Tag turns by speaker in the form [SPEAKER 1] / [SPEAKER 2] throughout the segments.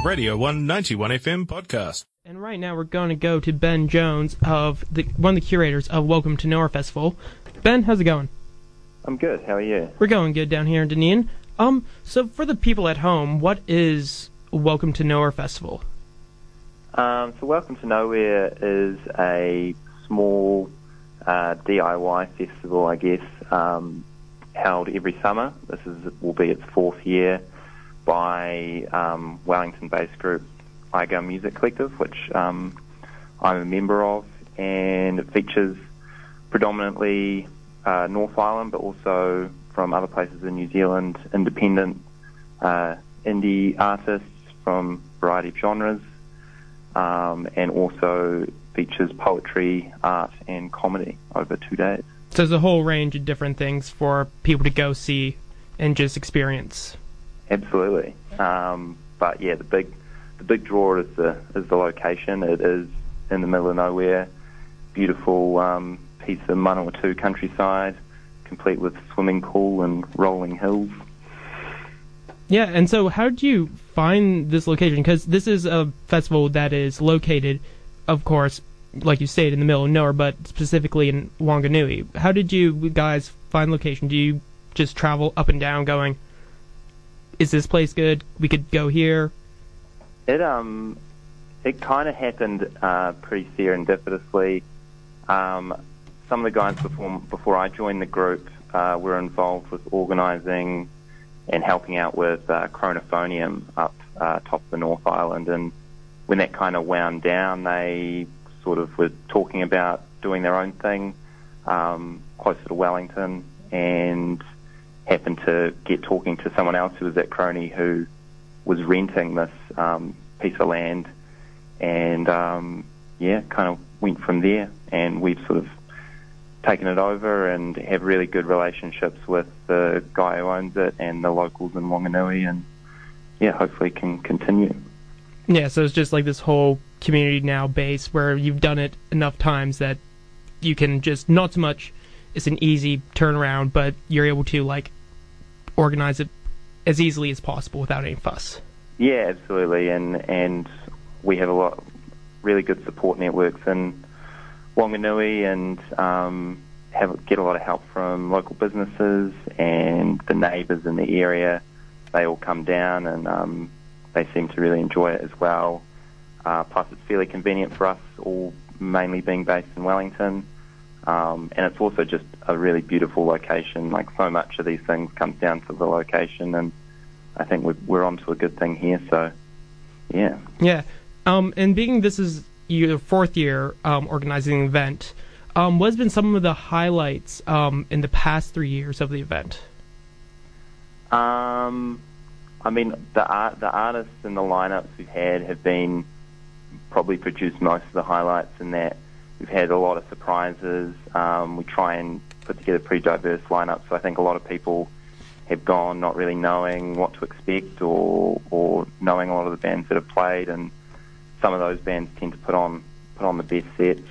[SPEAKER 1] a Radio 191 FM podcast.
[SPEAKER 2] And right now we're going to go to Ben Jones of the one of the curators of Welcome to Nowhere Festival. Ben, how's it going?
[SPEAKER 3] I'm good. How are you?
[SPEAKER 2] We're going good down here in Dunedin. Um, so for the people at home, what is Welcome to Nowhere Festival?
[SPEAKER 3] Um, so Welcome to Nowhere is a small uh, DIY festival, I guess, um, held every summer. This is will be its fourth year by um, Wellington-based group Eyegum Music Collective, which um, I'm a member of, and it features predominantly uh, North Island, but also from other places in New Zealand, independent uh, indie artists from a variety of genres, um, and also features poetry, art, and comedy over two days.
[SPEAKER 2] So there's a whole range of different things for people to go see and just experience.
[SPEAKER 3] Absolutely. Um, but yeah, the big the big draw is the is the location. It is in the middle of nowhere, beautiful um, piece of Manawatu countryside, complete with swimming pool and rolling hills.
[SPEAKER 2] Yeah, and so how did you find this location? Because this is a festival that is located, of course, like you stated, in the middle of nowhere, but specifically in Wanganui. How did you guys find location? Do you just travel up and down, going, "Is this place good? We could go here."
[SPEAKER 3] It um, it kind of happened uh, pretty serendipitously. Um, some of the guys before before I joined the group uh, were involved with organising and helping out with uh, Chronophonium up uh, top of the North Island. And when that kind of wound down, they sort of were talking about doing their own thing um, closer to Wellington and happened to get talking to someone else who was that Crony who was renting this um, piece of land and um, yeah, kind of went from there. And we've sort of taken it over and have really good relationships with the guy who owns it and the locals in Wanganui, and yeah, hopefully can continue.
[SPEAKER 2] Yeah, so it's just like this whole community now base where you've done it enough times that you can just not so much it's an easy turnaround, but you're able to like organize it as easily as possible without any fuss.
[SPEAKER 3] Yeah, absolutely, and and we have a lot really good support networks in Wanganui and um, have get a lot of help from local businesses and the neighbours in the area. They all come down and um, they seem to really enjoy it as well. Uh, plus, it's fairly convenient for us, all mainly being based in Wellington. Um, and it's also just a really beautiful location. Like so much of these things comes down to the location, and I think we're, we're onto a good thing here. So, yeah.
[SPEAKER 2] Yeah. Um, and being this is your fourth year um, organizing the event, um, what's been some of the highlights um, in the past three years of the event?
[SPEAKER 3] Um, I mean, the art, the artists and the lineups we've had have been probably produced most of the highlights in that we've had a lot of surprises. Um, we try and put together pretty diverse lineups, so I think a lot of people have gone not really knowing what to expect or or knowing a lot of the bands that have played, and some of those bands tend to put on put on the best sets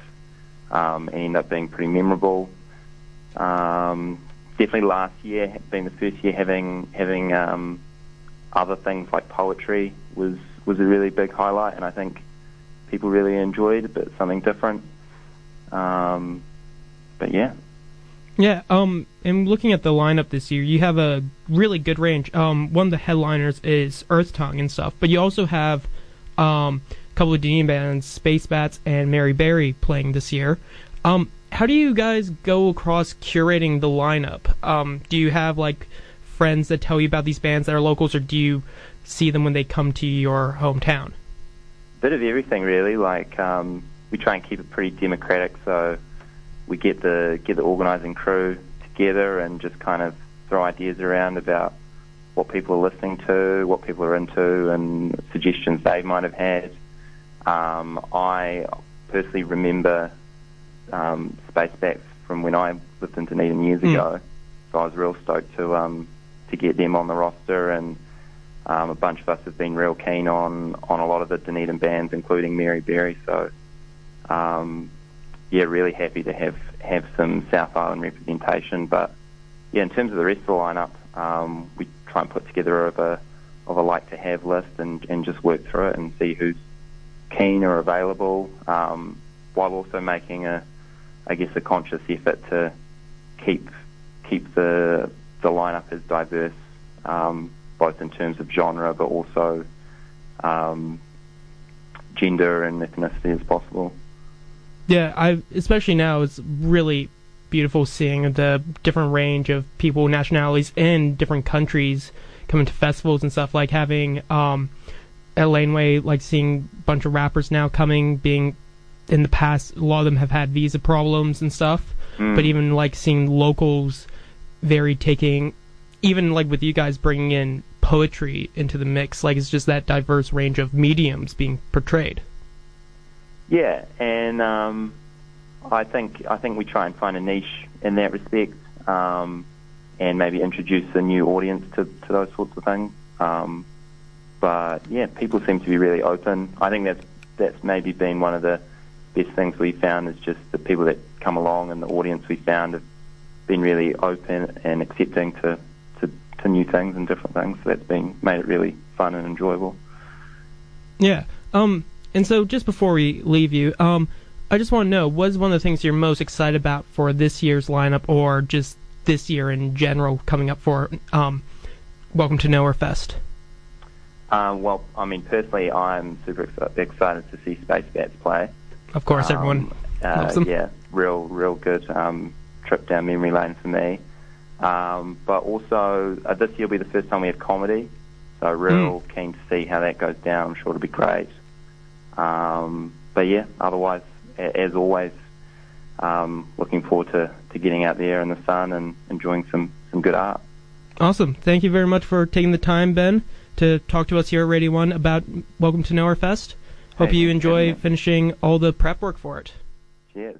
[SPEAKER 3] um, and end up being pretty memorable. Um, definitely last year being the first year having having um, other things like poetry was was a really big highlight, and I think people really enjoyed a bit something different. Um, but yeah.
[SPEAKER 2] Yeah, um, and looking at the lineup this year, you have a really good range. Um, one of the headliners is Earth Tongue and stuff, but you also have um, a couple of Dunedin bands, Space Bats and Mary Berry, playing this year. Um, how do you guys go across curating the lineup? Um, do you have like friends that tell you about these bands that are locals, or do you see them when they come to your hometown?
[SPEAKER 3] Bit of everything, really. Like um, we try and keep it pretty democratic, so we get the get the organising crew together and just kind of throw ideas around about what people are listening to, what people are into, and suggestions they might have had. Um, I personally remember um, Space Bats from when I lived in Dunedin years
[SPEAKER 2] Mm.
[SPEAKER 3] ago, so I was real stoked to um, to get them on the roster, and um, a bunch of us have been real keen on on a lot of the Dunedin bands, including Mary Berry. So, um, yeah, really happy to have have some South Island representation. But yeah, in terms of the rest of the lineup, um, we try and put together of a of a like to have list and, and just work through it and see who's keen or available, um, while also making a, I guess, a conscious effort to keep keep the the lineup as diverse, um, both in terms of genre, but also um, gender and ethnicity as possible.
[SPEAKER 2] Yeah, I especially now it's really beautiful seeing the different range of people, nationalities and different countries coming to festivals and stuff. Like having um, at Laneway, like seeing a bunch of rappers now coming, being in the past, a lot of them have had visa problems and stuff.
[SPEAKER 3] Mm.
[SPEAKER 2] But even like seeing locals very taking, even like with you guys bringing in poetry into the mix, like it's just that diverse range of mediums being portrayed.
[SPEAKER 3] Yeah, and um, I think I think we try and find a niche in that respect, um, and maybe introduce a new audience to, to those sorts of things. Um, but yeah, people seem to be really open. I think that's that's maybe been one of the best things we found is just the people that come along and the audience we found have been really open and accepting to, to, to new things and different things. So that's been made it really fun and enjoyable.
[SPEAKER 2] Yeah. Um. And so just before we leave you, um, I just want to know what's one of the things you're most excited about for this year's lineup, or just this year in general coming up for um, Welcome to Nowhere Fest.
[SPEAKER 3] Uh, well, I mean, personally, I'm super ex- excited to see Space Bats play.
[SPEAKER 2] Of course, everyone
[SPEAKER 3] uh,
[SPEAKER 2] loves them.
[SPEAKER 3] Yeah, real, real good um, trip down memory lane for me. Um, but also, uh, this year will be the first time we have comedy, so real
[SPEAKER 2] Hmm.
[SPEAKER 3] keen to see how that goes down. I'm sure it'll be great. Um, but yeah, otherwise, as always, um, looking forward to, to getting out there in the sun and enjoying some, some good art.
[SPEAKER 2] Awesome. Thank you very much for taking the time, Ben, to talk to us here at Radio One about Welcome to Nowhere Fest. Hope
[SPEAKER 3] Hey,
[SPEAKER 2] you enjoy finishing all the prep work for it.
[SPEAKER 3] Cheers.